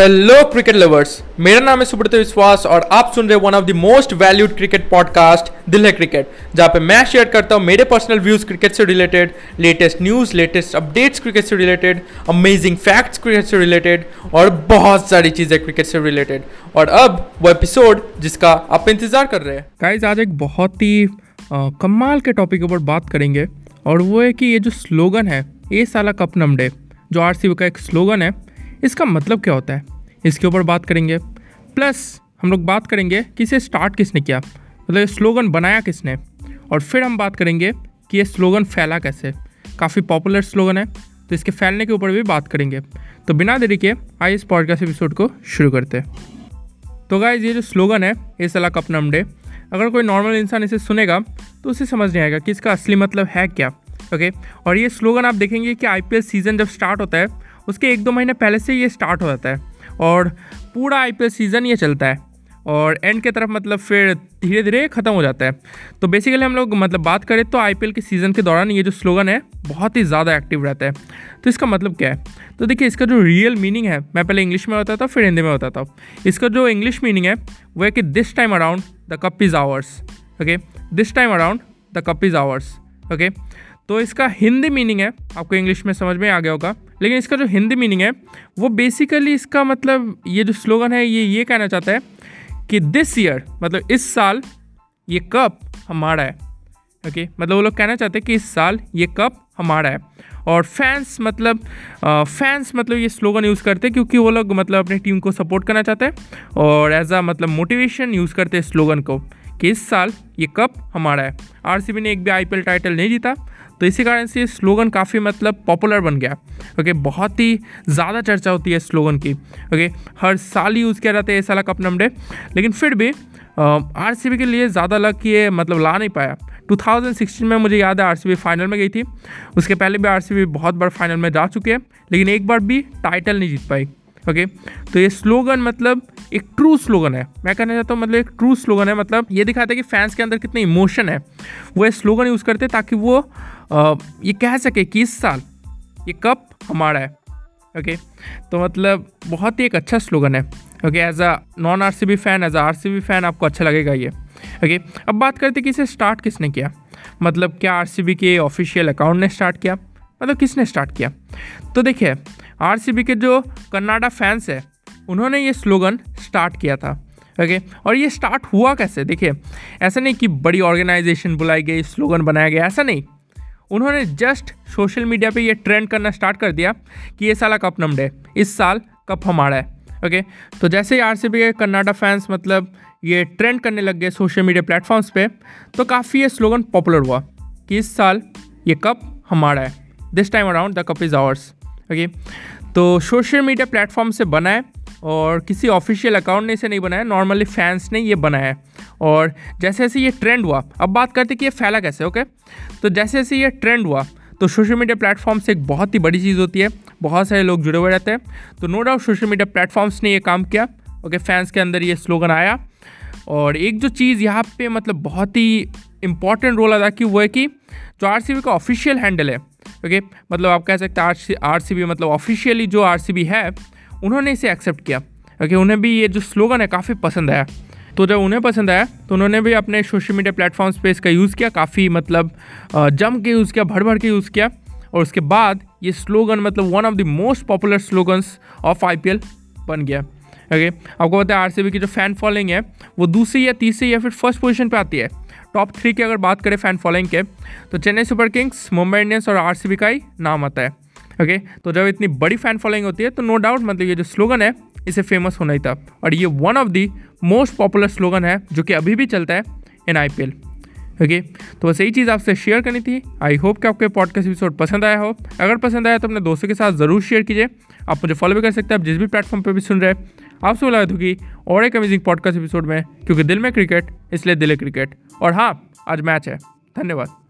Hello cricket lovers मेरा नाम है सुब्रत विश्वास और आप सुन रहे one of the most valued cricket podcast Dil Hai cricket जहाँ पे मैं शेयर करता हूँ मेरे पर्सनल व्यूज़ क्रिकेट से related latest news latest updates cricket से रिलेटेड अमेजिंग फैक्ट्स क्रिकेट से रिलेटेड और बहुत सारी चीज़ें क्रिकेट से रिलेटेड और अब वो एपिसोड जिसका आप इंतज़ार कर रहे हैं। गाइज़ आज एक बहुत ही कमाल के टॉपिक के ऊपर बात करेंगे और वो है कि ये जो स्लोगन है ए साला कप नमडे जो आर का एक स्लोगन है इसका मतलब क्या होता है? इसके ऊपर बात करेंगे। प्लस हम लोग बात करेंगे कि इसे स्टार्ट किसने किया? मतलब ये स्लोगन बनाया किसने? और फिर हम बात करेंगे कि ये स्लोगन फैला कैसे? काफ़ी पॉपुलर स्लोगन है तो इसके फैलने के ऊपर भी बात करेंगे। तो बिना देरी के, आइए इस पॉडकास्ट एपिसोड को शुरू करते हैं। तो गाइज़ ये जो स्लोगन है, ये सलाह कप नमडे अगर कोई नॉर्मल इंसान इसे सुनेगा तो उसे समझ नहीं आएगा कि इसका असली मतलब है क्या ओके और ये स्लोगन आप देखेंगे कि आईपीएल सीज़न जब स्टार्ट होता है उसके एक दो महीने पहले से ये स्टार्ट हो जाता है। और पूरा आईपीएल सीज़न ये चलता है। और एंड के तरफ़ मतलब फिर धीरे धीरे ख़त्म हो जाता है। तो बेसिकली हम लोग मतलब बात करें तो आईपीएल के सीज़न के दौरान ये जो स्लोगन है, बहुत ही ज़्यादा एक्टिव रहता है। तो इसका मतलब क्या है? तो देखिए, इसका जो रियल मीनिंग है, मैं पहले इंग्लिश में बताता था फिर हिंदी में बताता हूँ। इसका जो इंग्लिश मीनिंग है, वो है कि this time around the cup is ours okay this time around the cup is ours okay तो इसका हिंदी मीनिंग है। आपको इंग्लिश में समझ में आ गया होगा। लेकिन इसका जो हिंदी मीनिंग है, वो बेसिकली इसका मतलब ये जो स्लोगन है, ये ये कहना चाहता है कि दिस ईयर मतलब इस साल ये कप हमारा है। Okay okay? मतलब वो लोग कहना चाहते हैं कि इस साल ये कप हमारा है। और फैंस मतलब फैंस मतलब ये स्लोगन यूज़ करते हैं क्योंकि वो लोग मतलब अपनी टीम को सपोर्ट करना चाहते हैं और एज अ मतलब मोटिवेशन यूज़ करते हैं स्लोगन को। कि इस साल ये कप हमारा है। आरसीबी ने एक भी आईपीएल टाइटल नहीं जीता तो इसी कारण से स्लोगन काफ़ी मतलब पॉपुलर बन गया। ओके बहुत ही ज़्यादा चर्चा होती है स्लोगन की। ओके हर साल ही यूज़ किया जाता है ये साला कप नंबरे लेकिन फिर भी आरसीबी के लिए ज़्यादा लक ये मतलब ला नहीं पाया। 2016 में मुझे याद है आरसीबी फाइनल में गई थी। उसके पहले भी आरसीबी बहुत बार फाइनल में जा चुके हैं, लेकिन एक बार भी टाइटल नहीं जीत पाई। ओके तो ये स्लोगन मतलब एक ट्रू स्लोगन है। मैं कहना चाहता हूँ मतलब एक ट्रू स्लोगन है। मतलब ये दिखाता है कि फैंस के अंदर कितने इमोशन है। वो ये स्लोगन यूज़ करते हैं ताकि वो आ, ये कह सके कि इस साल ये कप हमारा है। ओके तो मतलब बहुत ही एक अच्छा स्लोगन है। Okay as a non R C B fan as a R C B fan आपको अच्छा लगेगा ये। ओके अब बात करते कि इसे स्टार्ट किसने किया? मतलब क्या आर सी बी के ऑफिशियल अकाउंट ने स्टार्ट किया? मतलब किसने स्टार्ट किया? तो देखिए आरसीबी के जो कन्नाडा फैंस है, उन्होंने ये स्लोगन स्टार्ट किया था। ओके? और ये स्टार्ट हुआ कैसे? देखिए, ऐसा नहीं कि बड़ी ऑर्गेनाइजेशन बुलाई गई, स्लोगन बनाया गया, ऐसा नहीं। उन्होंने जस्ट सोशल मीडिया पे ये ट्रेंड करना स्टार्ट कर दिया कि ये साला कप नमडे, इस साल कप हमारा है। ओके? तो जैसे ही RCB के कन्नाडा फैंस मतलब ये ट्रेंड करने लग गए सोशल मीडिया प्लेटफॉर्म्स पे तो काफ़ी ये स्लोगन पॉपुलर हुआ कि इस साल ये कप हमारा है। This time around the cup is ours okay तो सोशल मीडिया प्लेटफॉर्म से बना है और किसी ऑफिशियल अकाउंट ने इसे नहीं बनाया नॉर्मली फैंस ने ये बनाया है। और जैसे जैसे ये ट्रेंड हुआ, अब बात करते कि ये फैला कैसे ओके तो जैसे जैसे ये ट्रेंड हुआ तो सोशल मीडिया प्लेटफॉर्म से एक बहुत ही बड़ी चीज़ होती है, बहुत सारे लोग जुड़े हुए रहते हैं। तो no doubt social media platforms ने ये काम किया ओके फैंस के अंदर ये स्लोगन आया। और एक जो चीज़ यहाँ पे मतलब बहुत ही इंपॉर्टेंट रोल अदा की, वो है कि जो आर का ऑफिशियल हैंडल है ओके मतलब आप कह सकते हैं आर सी मतलब ऑफिशियली जो आरसीबी है, उन्होंने इसे एक्सेप्ट किया। ओके उन्हें भी ये जो स्लोगन है काफ़ी पसंद आया। तो जब उन्हें पसंद आया तो उन्होंने भी अपने सोशल मीडिया प्लेटफॉर्म्स पे इसका यूज़ किया, काफ़ी मतलब जम के यूज़ किया भर भर के यूज़ किया। और उसके बाद ये स्लोगन मतलब one of the most popular slogans of IPL बन गया। ओके आपको पता है आर की जो फ़ैन फॉलोइंग है, वो दूसरी या तीसरी या फिर फ़र्स्ट पोजिशन पर आती है। टॉप थ्री की अगर बात करें फ़ैन फॉलोइंग के तो Chennai Super Kings, Mumbai Indians और आरसीबी का ही नाम आता है। ओके तो जब इतनी बड़ी फ़ैन फॉलोइंग होती है तो नो डाउट मतलब ये जो स्लोगन है, इसे फ़ेमस होना ही था। और ये one of the most popular slogan है, जो कि अभी भी चलता है इन आई पी ओके तो बस यही चीज़ आपसे शेयर करनी थी। आई होप कि आपको पॉडकास्ट एपिसोड पसंद आया हो। अगर पसंद आया तो अपने दोस्तों के साथ ज़रूर शेयर कीजिए। आप मुझे फॉलो भी कर सकते हैं, आप जिस भी प्लेटफॉर्म पर भी सुन रहे हैं। आपसे मुलाकात होगी और एक अमेजिंग पॉडकास्ट एपिसोड में, क्योंकि दिल में क्रिकेट इसलिए दिल क्रिकेट और हाँ आज मैच है। धन्यवाद।